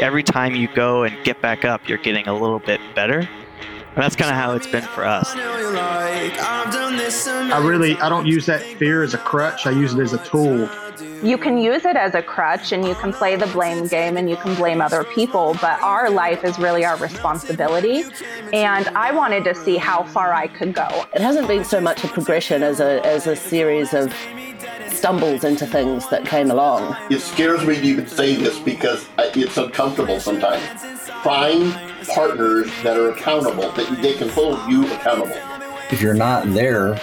every time you go and get back up, you're getting a little bit better. And that's kind of how it's been for us. I really I don't use that fear as a crutch. I use it as a tool you can use it as a crutch and you can play the blame game and you can blame other people, but our life is really our responsibility. And I wanted to see how far I could go. It hasn't been so much a progression as a, as a series of stumbles into things that came along. It scares me to even say this because it's uncomfortable sometimes. Find partners that are accountable, that they can hold you accountable. If you're not there,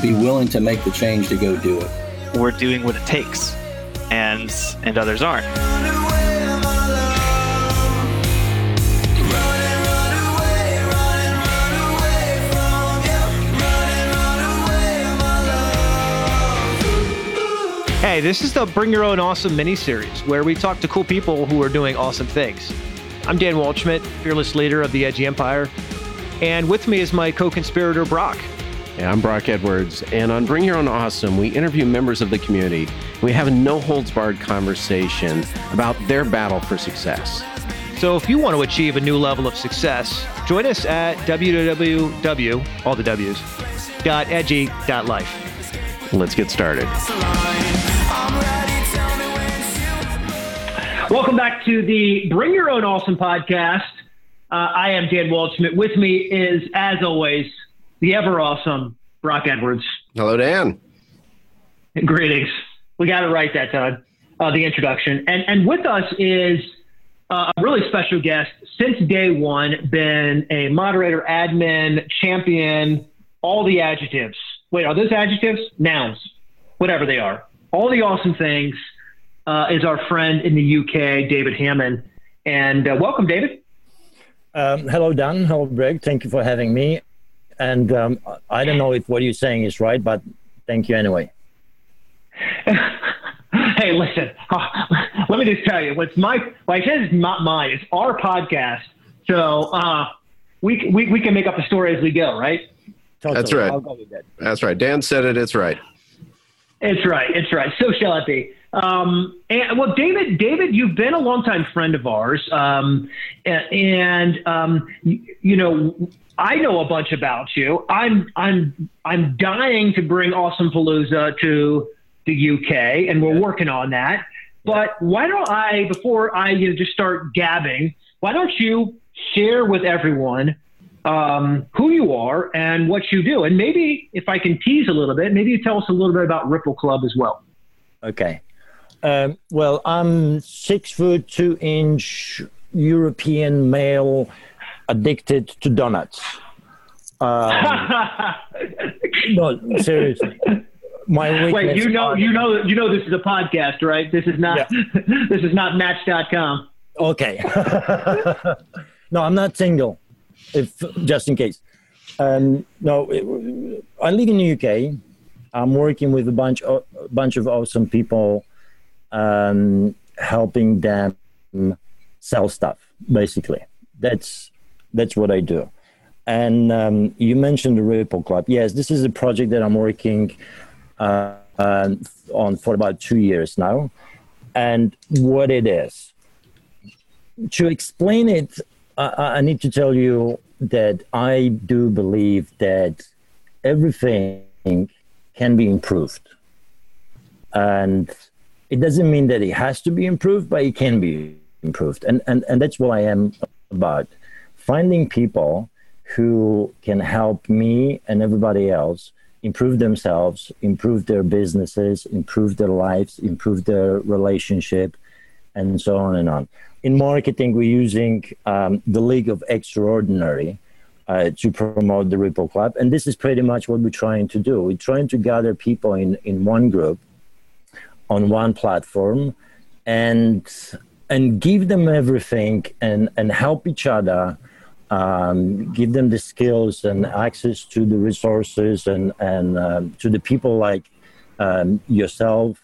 be willing to make the change to go do it we're doing what it takes, and and others aren't. Hey, this is the Bring Your Own Awesome mini series where we talk to cool people who are doing awesome things. I'm Dan Waldschmidt, fearless leader of the Edgy Empire, and with me is my co conspirator, Broc. Yeah, I'm Broc Edwards, and on Bring Your Own Awesome, we interview members of the community. We have a no holds barred conversation about their battle for success. So if you want to achieve a new level of success, join us at www, all the W's, dot edgy dot life. Let's get started. Welcome back to the Bring Your Own Awesome podcast. Uh, I am Dan Waldschmidt. With me is, as always, the ever awesome Broc Edwards. Hello, Dan. Greetings. We got it right that time. Uh, the introduction, and and with us is uh, a really special guest since day one. Been a moderator, admin, champion, all the adjectives. Wait, are those adjectives? Nouns, whatever they are. All the awesome things. Uh, is our friend in the UK, David Hamman, and uh, welcome, David. Um, hello, Dan. Hello, Greg. Thank you for having me. And um, I don't know if what you're saying is right, but thank you anyway. hey, listen, uh, let me just tell you, what's my, like I said, it's not mine, it's our podcast. So uh, we, we, we can make up the story as we go, right? Totally. That's right. That. That's right. Dan said it. It's right. It's right. It's right. So shall it be. Um, and well, David, David, you've been a longtime friend of ours, um, and um, you, you, know, I know a bunch about you. I'm I'm I'm dying to bring Awesome Palooza to the UK, and we're working on that. But why don't I, before I you know, just start gabbing, why don't you share with everyone um, who you are and what you do, and maybe if I can tease a little bit, maybe you tell us a little bit about Ripple Club as well. Okay. Um, well, I'm six foot two inch European male addicted to donuts. Um, no, seriously. My Wait, you know, you know, you know, this is a podcast, right? This is not, yeah. this is not Match.com. Okay. no, I'm not single. If just in case. Um, no, it, I live in the UK. I'm working with a bunch, of, a bunch of awesome people, um, helping them sell stuff. Basically, that's that's what I do. And um, you mentioned the Ripple Club. Yes, this is a project that I'm working uh, uh, on for about two years now. And what it is, to explain it, uh, I need to tell you that I do believe that everything can be improved. And it doesn't mean that it has to be improved, but it can be improved. And, and, and that's what I am about finding people who can help me and everybody else improve themselves, improve their businesses, improve their lives, improve their relationship, and so on and on. In marketing, we're using um, the League of Extraordinary uh, to promote the Ripple Club. And this is pretty much what we're trying to do. We're trying to gather people in, in one group on one platform and and give them everything and, and help each other um, give them the skills and access to the resources and, and um, to the people like um, yourself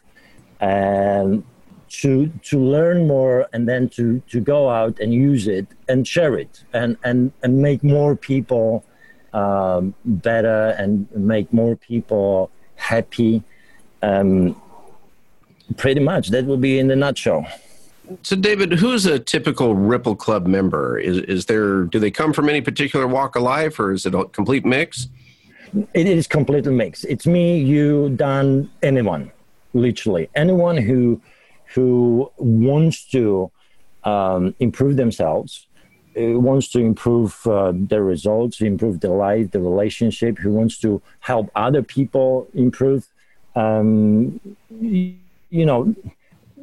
and to to learn more and then to to go out and use it and share it and and and make more people um, better and make more people happy. Um, pretty much that would be in the nutshell So, David, who's a typical Ripple Club member? Is is there? Do they come from any particular walk of life, or is it a complete mix? It is completely mixed. It's me, you, Dan, anyone, literally anyone who who wants to um, improve themselves, uh, wants to improve uh, their results, improve their life, the relationship, who wants to help other people improve. Um, you, know,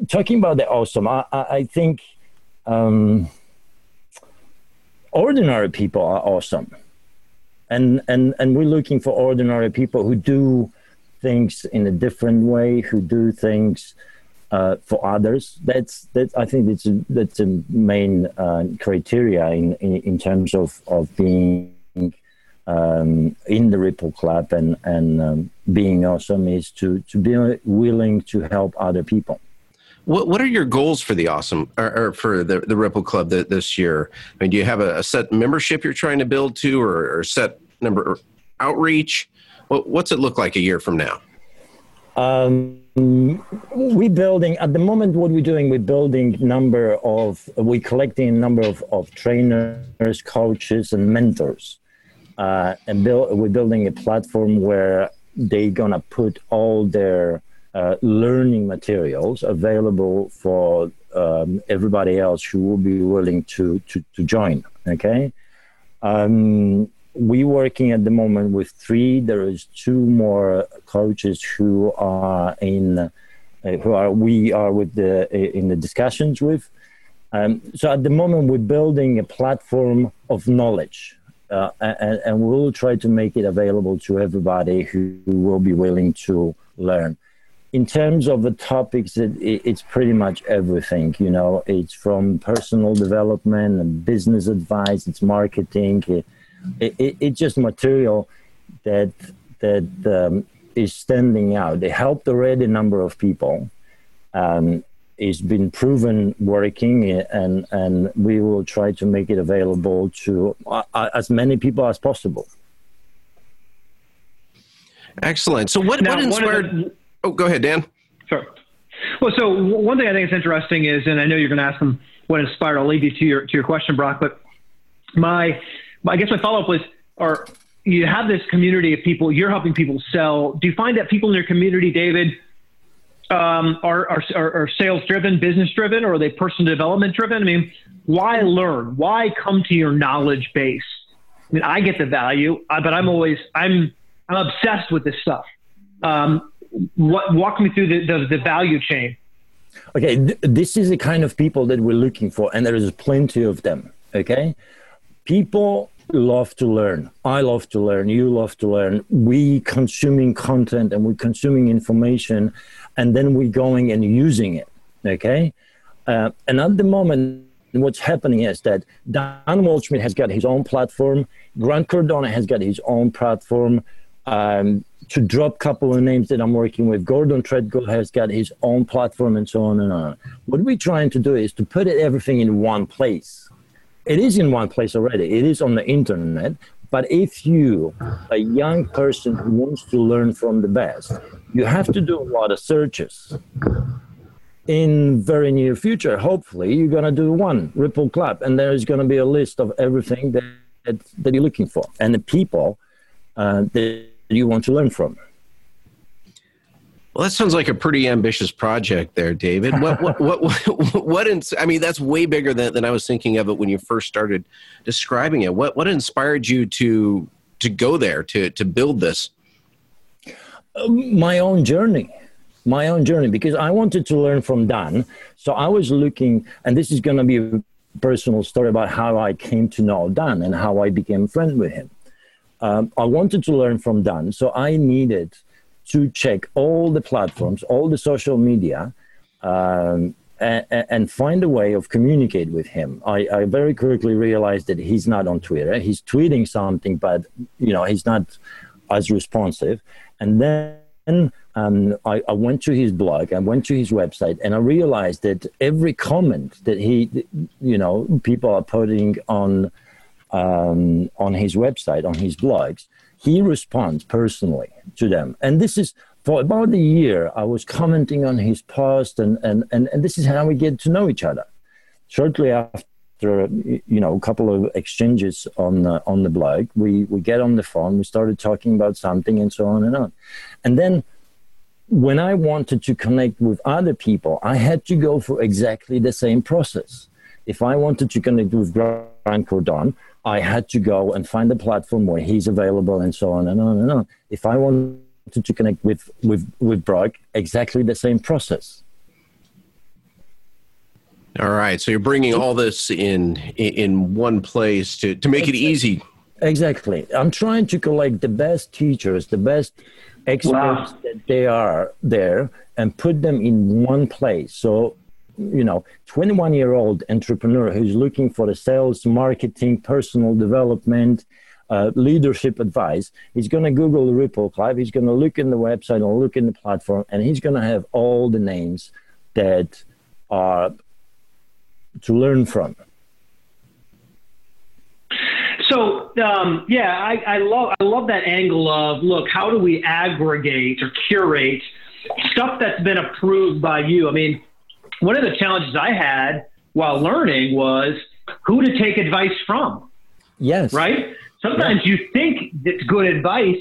talking about the awesome, I, I, I think um, ordinary people are awesome. And and and we're looking for ordinary people who do things in a different way who do things uh, for others. That's that i think that's a, that's a main uh, criteria in, in, in terms of of being um, in the ripple club and and um, being awesome is to to be willing to help other people what What are your goals for the awesome or, or for the the Ripple Club the, this year? I mean, do you have a, a set membership you're trying to build to, or, or set number outreach? What, what's it look like a year from now? Um, we're building at the moment. What we're doing, we're building number of we're collecting a number of, of trainers, coaches, and mentors, uh, and build, we're building a platform where they're gonna put all their uh, learning materials available for um, everybody else who will be willing to to, to join. Okay. Um, we working at the moment with three. There is two more coaches who are in, uh, who are we are with the in the discussions with. Um, so at the moment, we're building a platform of knowledge, uh, and, and, we'll try to make it available to everybody who, who will be willing to learn in terms of the topics, it, it, it's pretty much everything. You know, it's from personal development and business advice. It's marketing. It, it's just material that that um, is standing out. They helped already a number of people. Um, it's been proven working, and and we will try to make it available to uh, as many people as possible. Excellent. So, what, now, what inspired? Oh, go ahead, Dan. Sure. Well, so one thing I think is interesting is, and I know you're going to ask them what inspired. I'll leave you to your to your question, Broc. But my, I guess my follow up was, are you have this community of people you're helping people sell? Do you find that people in your community, David, um, are, are, are sales driven, business driven, or are they personal development driven? I mean, why learn? Why come to your knowledge base? I mean, I get the value, but I'm always I'm I'm obsessed with this stuff. Um, what, walk me through the, the, the value chain. Okay, th- this is the kind of people that we're looking for, and there is plenty of them. Okay, people love to learn. I love to learn. You love to learn. We consuming content and we're consuming information, and then we're going and using it. Okay, uh, and at the moment, what's happening is that Dan Waldschmidt has got his own platform. Grant Cardone has got his own platform. Um, to drop a couple of names that I'm working with, Gordon Tredgold has got his own platform and so on and on. What we're trying to do is to put everything in one place. It is in one place already. It is on the internet. But if you, a young person who wants to learn from the best, you have to do a lot of searches. In very near future, hopefully, you're gonna do one Ripple Club, and there is gonna be a list of everything that that, that you're looking for, and the people uh, that you want to learn from. Well, that sounds like a pretty ambitious project there, David. What, what, what, what, what, ins- I mean, that's way bigger than, than I was thinking of it when you first started describing it. What, what inspired you to, to go there, to, to build this? Um, my own journey, my own journey, because I wanted to learn from Dan. So I was looking, and this is going to be a personal story about how I came to know Dan and how I became friends with him um, I wanted to learn from Dan, so I needed to check all the platforms, all the social media, um, and, and, find a way of communicate with him. I, I, very quickly realized that he's not on Twitter. He's tweeting something, but you know he's not as responsive. And then um, I, I, went to his blog, I went to his website, and I realized that every comment that he, you know, people are putting on um, on his website, on his blogs, he responds personally to them. And this is for about a year, I was commenting on his post, and, and, and, and this is how we get to know each other. Shortly after, you know, a couple of exchanges on the, on the blog, we, we get on the phone, we started talking about something, and so on and on. And then when I wanted to connect with other people, I had to go through exactly the same process. If I wanted to connect with Grant Cardone, I had to go and find a platform where he's available and so on and on and on. If I wanted to connect with with with Broc, exactly the same process. All right, so you're bringing all this in in one place to to make it easy. Exactly. I'm trying to collect the best teachers, the best experts wow. that they are there, and put them in one place. So you know 21 year old entrepreneur who's looking for the sales marketing personal development uh, leadership advice he's going to google ripple club he's going to look in the website or look in the platform and he's going to have all the names that are to learn from. So um, yeah I, I love i love that angle of look how do we aggregate or curate stuff that's been approved by you? I mean one of the challenges I had while learning was who to take advice from. Yes. Right? Sometimes you think it's good advice.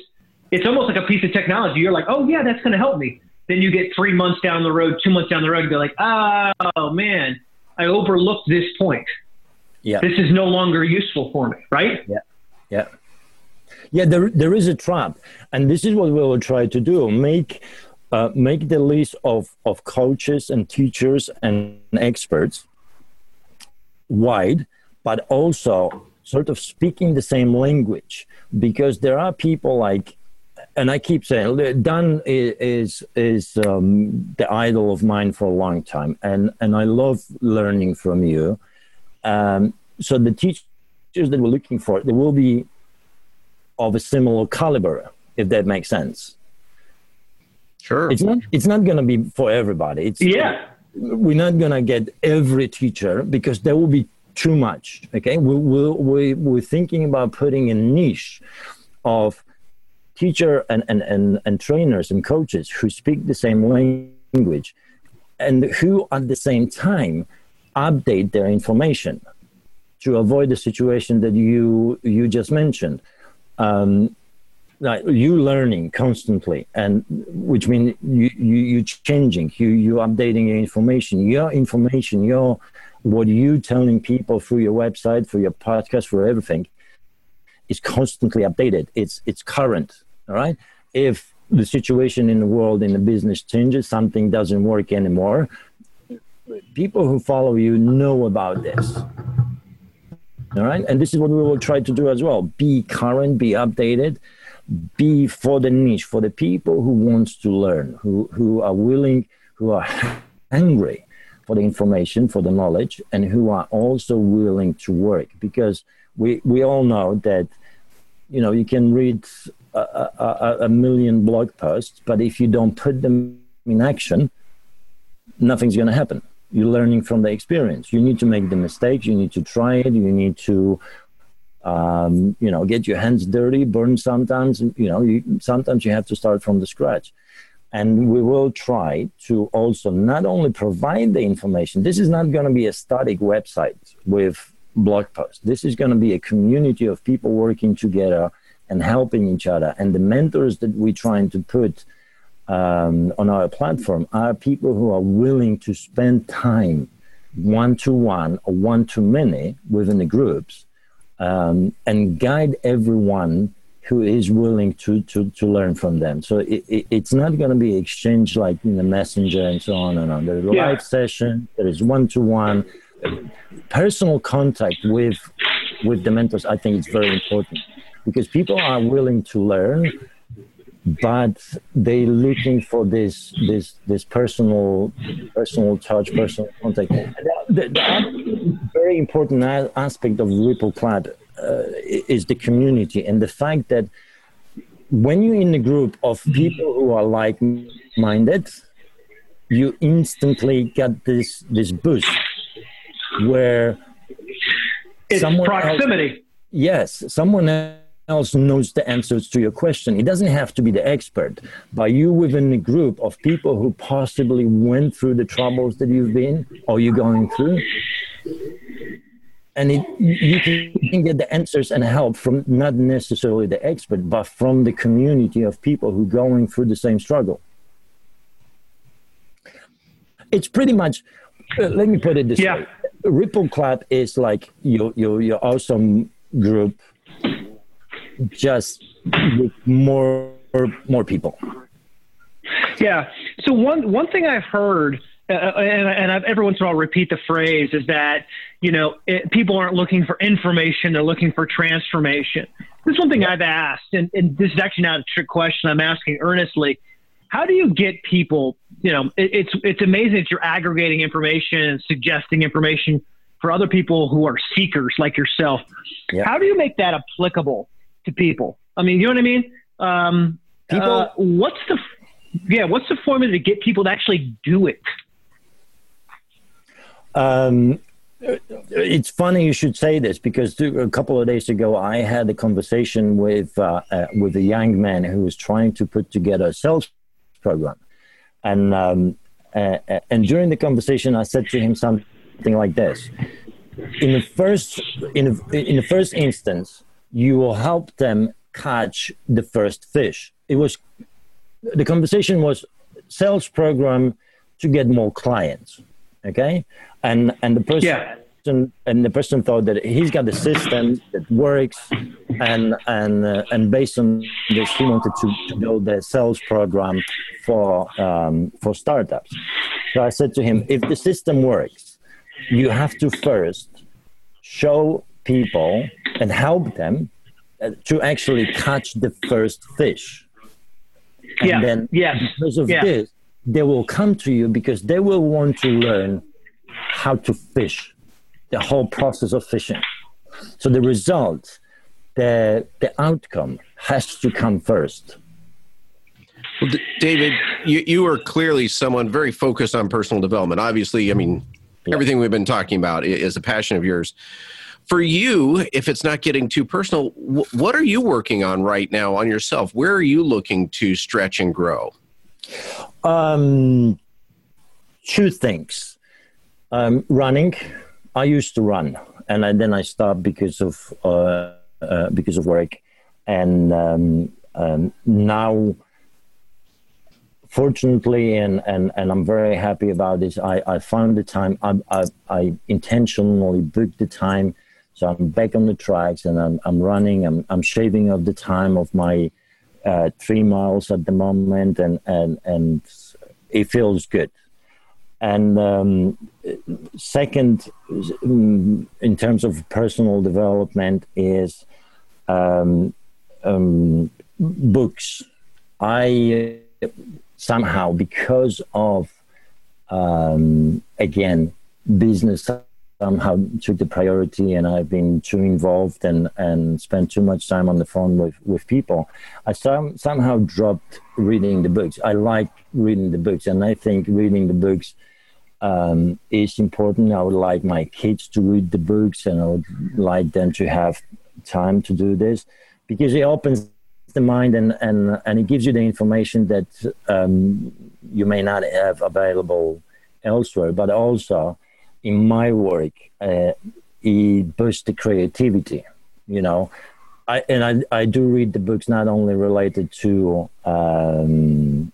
It's almost like a piece of technology. You're like, oh, yeah, that's going to help me. Then you get three months down the road, two months down the road, and be like, oh, man, I overlooked this point. Yeah. This is no longer useful for me, right? Yeah. Yeah. Yeah, there, there is a trap. And this is what we will try to do make uh, make the list of, of coaches and teachers and experts wide, but also sort of speaking the same language because there are people like and I keep saying Dan is is um, the idol of mine for a long time, and and I love learning from you. Um, so the teachers that we're looking for, they will be of a similar caliber, if that makes sense. Sure. It's not it's not going to be for everybody. It's Yeah. We're not going to get every teacher because there will be too much. Okay? We we we we're thinking about putting a niche of teacher and, and, and, and trainers and coaches who speak the same language and who at the same time update their information to avoid the situation that you you just mentioned. Um, like you learning constantly and which means you, you you changing you you updating your information. Your information your what you telling people through your website through your podcast for everything is constantly updated. It's it's current all right? If the situation in the world in the business changes something doesn't work anymore people who follow you know about this all right? And this is what we will try to do as well. Be current be updated be for the niche, for the people who wants to learn, who, who are willing, who are hungry for the information, for the knowledge, and who are also willing to work. Because we, we all know that, you know, you can read a, a, a million blog posts, but if you don't put them in action, nothing's going to happen. You're learning from the experience. You need to make the mistakes. You need to try it. You need to um, you know, get your hands dirty, burn sometimes. You know, you, sometimes you have to start from the scratch. And we will try to also not only provide the information, this is not going to be a static website with blog posts. This is going to be a community of people working together and helping each other. And the mentors that we're trying to put um, on our platform are people who are willing to spend time one to one or one to many within the groups um, and guide everyone who is willing to, to, to learn from them. So it, it, it's not going to be exchange like in the messenger and so on and on. There's a yeah. live session, there is one to one. Personal contact with with the mentors, I think it's very important because people are willing to learn, but they're looking for this this this personal personal touch, personal contact. The, the, very important aspect of Ripple Club uh, is the community and the fact that when you're in a group of people who are like-minded, you instantly get this this boost where it's someone proximity. Else, yes, someone else knows the answers to your question. It doesn't have to be the expert, but you within a group of people who possibly went through the troubles that you've been or you're going through. And it, you can get the answers and help from not necessarily the expert, but from the community of people who are going through the same struggle. It's pretty much, uh, let me put it this Yeah. way. Ripple Club is like your, your, your awesome group just with more more people. Yeah. So one one thing I've heard, uh, and, and I've, every once in a while repeat the phrase, is that you know it, people aren't looking for information; they're looking for transformation. This is one thing I've asked, and, and this is actually not a trick question. I'm asking earnestly. How do you get people? You know, it, it's it's amazing that you're aggregating information and suggesting information for other people who are seekers like yourself. Yeah. How do you make that applicable to people? I mean, you know what I mean? Um, People- uh, what's the yeah? What's the formula to get people to actually do it? Um, it's funny you should say this because a couple of days ago I had a conversation with uh, uh, with a young man who was trying to put together a sales program, and um, uh, and during the conversation I said to him something like this: in the first in the, in the first instance, you will help them catch the first fish. It was the conversation was sales program to get more clients okay and and the person Yeah. and the person thought that he's got the system that works and and uh, and based on this he wanted to, to build a sales program for um, for startups so i said to him if the system works you have to first show people and help them uh, to actually catch the first fish and Yeah. then Yes. because of Yeah. this, they will come to you because they will want to learn how to fish, the whole process of fishing. So the result, the the outcome has to come first. Well, D- David, you, you are clearly someone very focused on personal development. Obviously, I mean, everything we've been talking about is a passion of yours. For you, if it's not getting too personal, wh- what are you working on right now on yourself? Where are you looking to stretch and grow? Um, two things. Um, running. I used to run, and I, then I stopped because of uh, uh, because of work, and um, um, now, fortunately, and, and, and I'm very happy about this. I, I found the time. I, I I intentionally booked the time, so I'm back on the tracks, and I'm I'm running. I'm I'm shaving off the time of my uh, three miles at the moment, and and and it feels good. And um, second, mm, in terms of personal development, is um, um, books. I somehow, because of um, again business somehow took the priority and I've been too involved and, and spent too much time on the phone with, with people. I some, somehow dropped reading the books. I like reading the books and I think reading the books um, is important. I would like my kids to read the books and I would like them to have time to do this because it opens the mind and, and, and it gives you the information that um, you may not have available elsewhere, but also in my work, uh, it boosts the creativity. You know, I and I I do read the books not only related to um,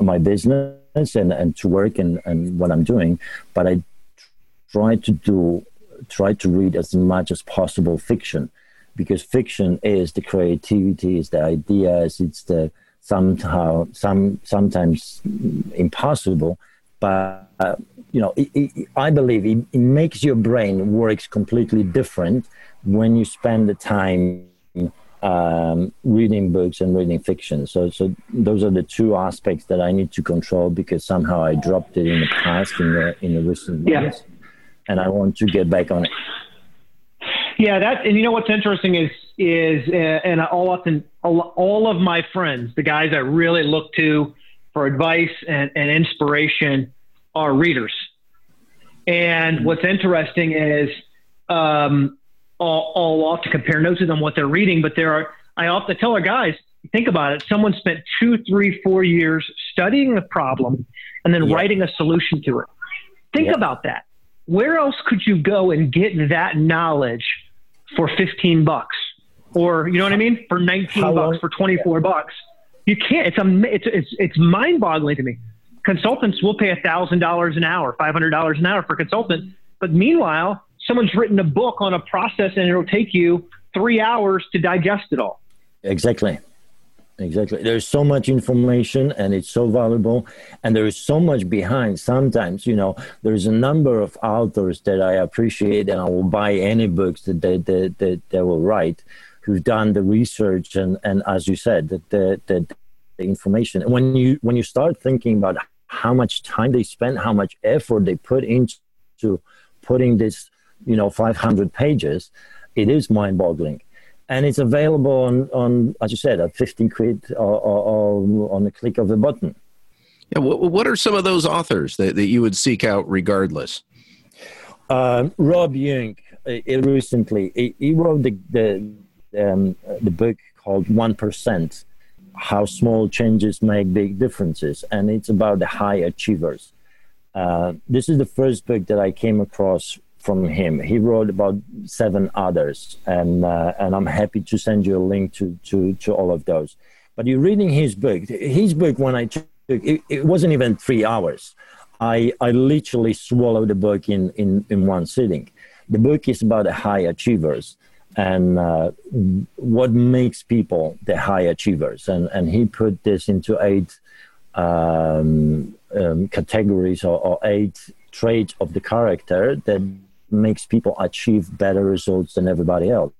my business and, and to work and, and what I'm doing, but I try to do try to read as much as possible fiction because fiction is the creativity, is the ideas, it's the somehow some sometimes impossible, but uh, you know, it, it, I believe it, it makes your brain works completely different when you spend the time um, reading books and reading fiction. So, so those are the two aspects that I need to control because somehow I dropped it in the past in the in the recent Yeah. years, and I want to get back on it. Yeah, that and you know what's interesting is is uh, and all often all all of my friends, the guys I really look to for advice and, and inspiration, are readers. And what's interesting is um, I'll, I'll often compare notes with them what they're reading, but there are I often tell our guys, think about it. Someone spent two, three, four years studying the problem and then Yeah. writing a solution to it. Think Yeah. about that. Where else could you go and get that knowledge for 15 bucks? Or, you know what I mean? For 19 How bucks, long- for 24 bucks. You can't. It's, a, it's, it's, it's mind boggling to me. Consultants will pay $1,000 an hour, $500 an hour for a consultant. But meanwhile, someone's written a book on a process and it'll take you three hours to digest it all. Exactly. Exactly. There's so much information and it's so valuable. And there is so much behind. Sometimes, you know, there's a number of authors that I appreciate and I will buy any books that they, that, that they will write who've done the research and, and as you said, the, the, the, the information. And when you, when you start thinking about how much time they spend, how much effort they put into putting this, you know, 500 pages, it is mind boggling and it's available on, on as you said, at 15 quid or, or, or on the click of a button. Yeah, what, what are some of those authors that, that you would seek out regardless? Uh, Rob Yeung, uh, recently, he, he wrote the the, um, the book called One Percent: How Small Changes Make Big Differences, and it's about the high achievers. Uh, this is the first book that I came across from him. He wrote about seven others, and uh, and I'm happy to send you a link to to to all of those. But you're reading his book. His book, when I took it, it wasn't even three hours. I I literally swallowed the book in in in one sitting. The book is about the high achievers and uh, what makes people the high achievers, and and he put this into eight um, um, categories or, or eight traits of the character that makes people achieve better results than everybody else.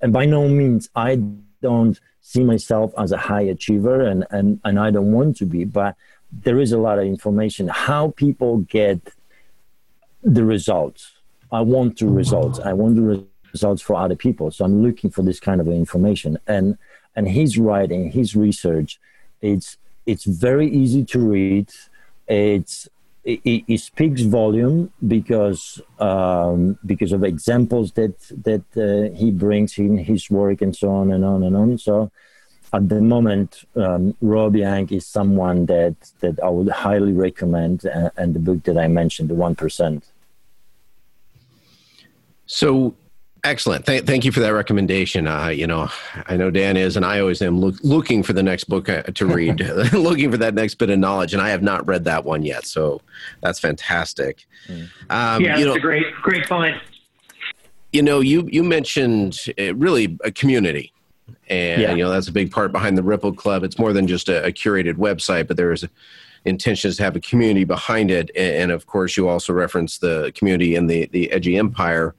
And by no means, I don't see myself as a high achiever and, and, and I don't want to be, but there is a lot of information how people get the results. I want the results. I want the re- results for other people. So I'm looking for this kind of information. And and his writing, his research, it's it's very easy to read. It's it, it, speaks volume because um, because of examples that that uh, he brings in his work and so on and on and on. So at the moment, um, Rob Yeung is someone that that I would highly recommend, uh, and the book that I mentioned, the One Percent. So excellent. Th- thank you for that recommendation. Uh, you know, I know Dan is, and I always am look- looking for the next book uh, to read, looking for that next bit of knowledge, and I have not read that one yet. So that's fantastic. Um, yeah, you it's know, a great, great find. you know, you you mentioned uh, really a community, and Yeah. you know that's a big part behind the Ripple Club. It's more than just a, a curated website, but there is intentions to have a community behind it, and, and of course, you also reference the community in the the Edgy Empire.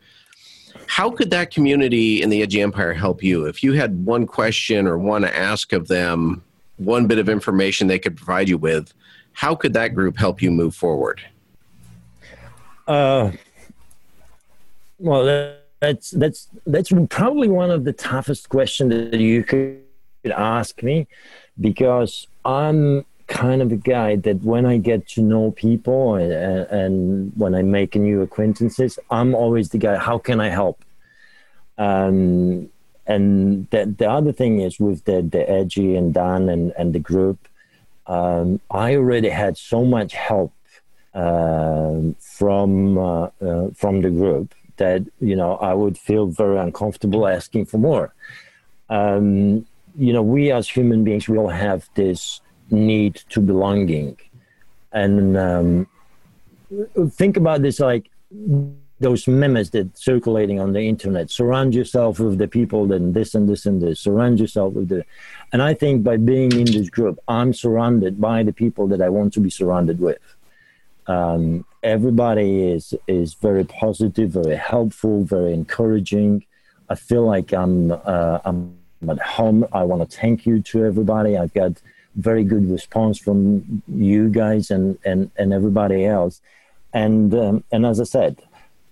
How could that community in the Edgy Empire help you? If you had one question or one ask of them, one bit of information they could provide you with, how could that group help you move forward? Uh, well, that's that's that's probably one of the toughest questions that you could ask me, because I'm kind of a guy that when I get to know people and, and when I make new acquaintances, I'm always the guy. How can I help? Um, and the, the other thing is with the the edgy and Dan and and the group, um, I already had so much help um, from uh, uh, from the group that you know I would feel very uncomfortable asking for more. Um, you know, we as human beings, we all have this need to belonging, and um, think about this like those memes that circulating on the internet. Surround yourself with the people, then this and this and this. Surround yourself with the, and I think by being in this group, I'm surrounded by the people that I want to be surrounded with um, everybody is is very positive, very helpful, very encouraging. I feel like I'm uh, I'm at home. I want to thank you to everybody. I've got very good response from you guys and and and everybody else. And um, and as I said,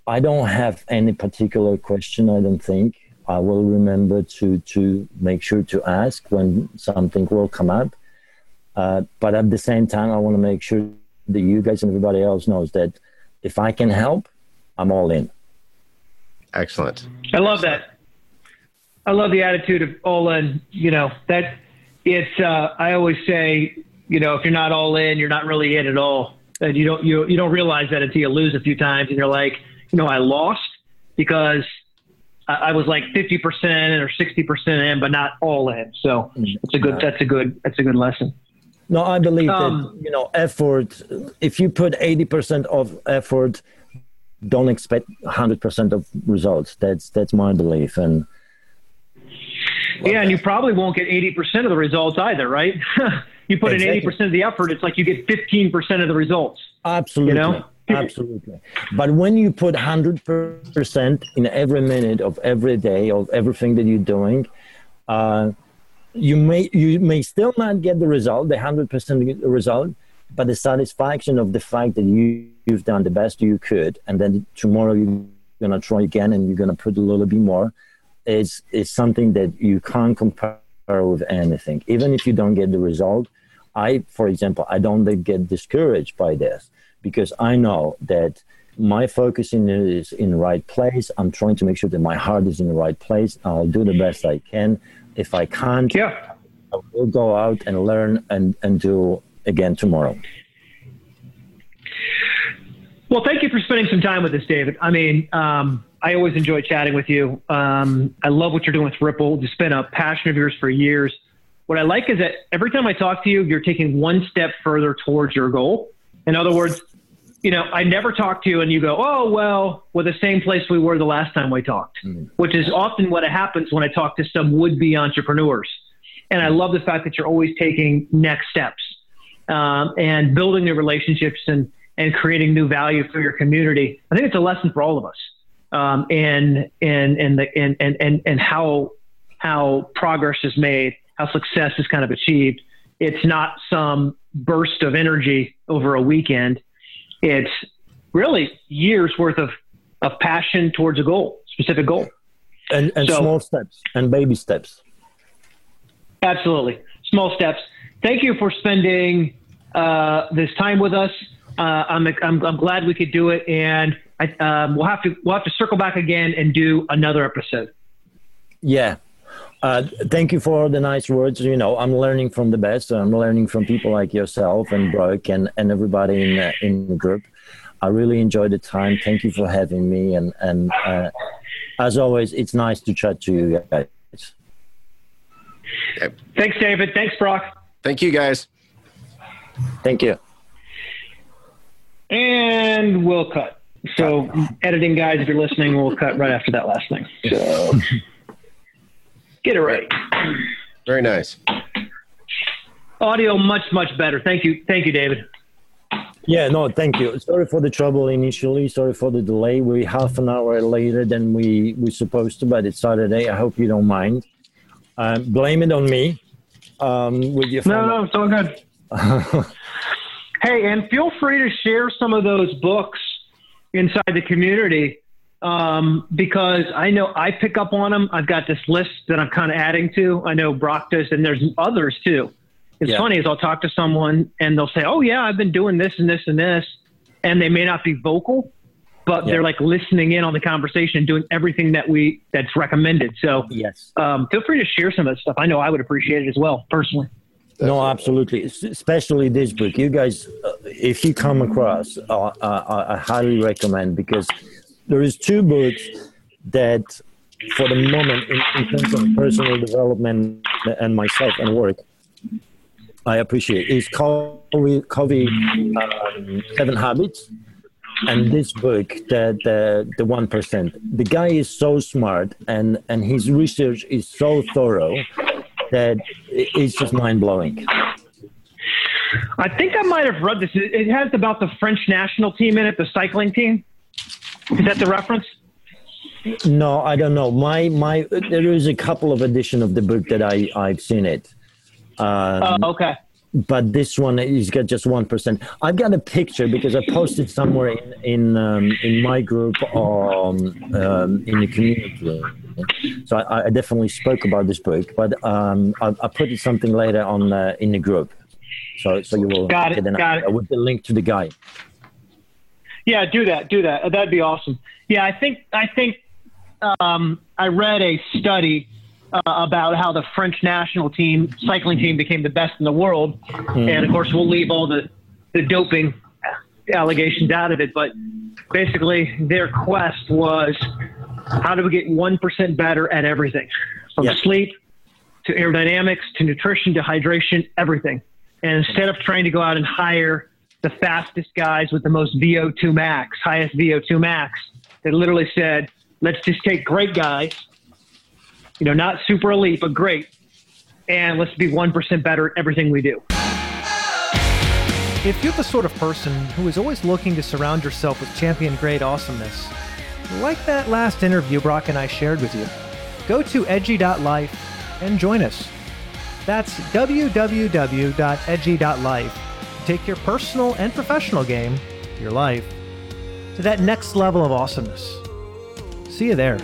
I don't have any particular question. I don't think I will remember to to make sure to ask when something will come up. Uh, but at the same time, I want to make sure that you guys and everybody else knows that if I can help, I'm all in. Excellent. I love that. I love the attitude of all in. You know that it's. Uh, I always say, you know, if you're not all in, you're not really in at all, and you don't you you don't realize that until you lose a few times, and you're like, you know, I lost because I, I was like 50 percent or 60 percent in, but not all in. So it's a good. That's a good. That's a good lesson. No, I believe Um, that you know effort. If you put eighty percent of effort, don't expect hundred percent of results. That's that's my belief. And Yeah, and you probably won't get 80% of the results either, right? you put Exactly. in 80% of the effort, it's like you get 15% of the results. absolutely, You know? absolutely. But when you put hundred percent in every minute of every day of everything that you're doing, uh, you may you may still not get the result, the hundred percent result, but the satisfaction of the fact that you you've done the best you could, and then tomorrow you're gonna try again, and you're gonna put a little bit more, is is something that you can't compare with anything. Even if you don't get the result, I, for example, I don't get discouraged by this because I know that my focus in is in the right place. I'm trying to make sure that my heart is in the right place. I'll do the best I can. If I can't, Yeah. I will go out and learn and, and do again tomorrow. Well, thank you for spending some time with us, David. I mean, um, I always enjoy chatting with you. Um, I love what you're doing with Ripple. It's been a passion of yours for years. What I like is that every time I talk to you, you're taking one step further towards your goal. In other words, you know, I never talk to you and you go, oh, well, we're the same place we were the last time we talked, which is often what happens when I talk to some would be entrepreneurs. And I love the fact that you're always taking next steps um, and building new relationships and, and creating new value for your community. I think it's a lesson for all of us um, and, and, and, the, and, and, and, and how, how progress is made, how success is kind of achieved. It's not some burst of energy over a weekend. It's really years worth of, of passion towards a goal, specific goal. And, and So- small steps and baby steps. Absolutely. Small steps. Thank you for spending uh, this time with us. Uh, I'm, I'm, I'm glad we could do it. And I, um, we'll have to, we'll have to circle back again and do another episode. Yeah. Uh, thank you for the nice words. You know, I'm learning from the best. I'm learning from people like yourself and Broc and, and everybody in uh, in the group. I really enjoyed the time. Thank you for having me. And and uh, as always, it's nice to chat to you guys. Thanks, David. Thanks, Broc. Thank you, guys. Thank you. And we'll cut. So, editing guys, if you're listening, we'll cut right after that last thing. So, get it right. Very nice. Audio much, much better. Thank you. Thank you, David. Yeah, no, thank you. Sorry for the trouble initially. Sorry for the delay. We half an hour later than we we supposed to, but it's Saturday. I hope you don't mind. Um, blame it on me. Um, with your No, no, it's all good. Hey, and feel free to share some of those books inside the community um, because I know I pick up on them. I've got this list that I'm kind of adding to. I know Broc does, and there's others too. It's Yeah. funny is I'll talk to someone and they'll say, "Oh yeah, I've been doing this and this and this," and they may not be vocal, but Yeah. they're like listening in on the conversation, and doing everything that we that's recommended. So Yes. um, feel free to share some of that stuff. I know I would appreciate it as well, personally. No, absolutely. Especially this book. You guys, uh, if you come across, uh, uh, I I highly recommend because there is two books that, for the moment, in, in terms of personal development and myself and work, I appreciate. Is Covey, Covey um, Seven Habits, and this book, the the the one percent. The guy is so smart, and and his research is so thorough that it's just mind blowing. I think I might have read this. It it has about the French national team in it, the cycling team. Is that the reference? No, I don't know. My my there is a couple of edition of the book that I I've seen it. Um, Oh, okay. But this one is got just one percent. I've got a picture because I posted somewhere in in um, in my group um, um, in the community. So I, I definitely spoke about this book, but um, I, I put it something later on uh, in the group. So so you will Got it, get an got it. with the link to the guy. Yeah, do that. Do that. That'd be awesome. Yeah, I think I think um, I read a study uh, about how the French national team, cycling team, became the best in the world. And of course, we'll leave all the, the doping allegations out of it. But basically, their quest was how do we get 1% better at everything from Yeah. sleep to aerodynamics to nutrition to hydration, everything. And instead of trying to go out and hire the fastest guys with the most VO2 max, highest VO2 max, they literally said, let's just take great guys, you know, not super elite, but great, and let's be 1% better at everything we do. If you're the sort of person who is always looking to surround yourself with champion grade awesomeness, like that last interview Broc and I shared with you, go to edgy.life and join us. That's www.edgy.life. Take your personal and professional game, your life, to that next level of awesomeness. See you there.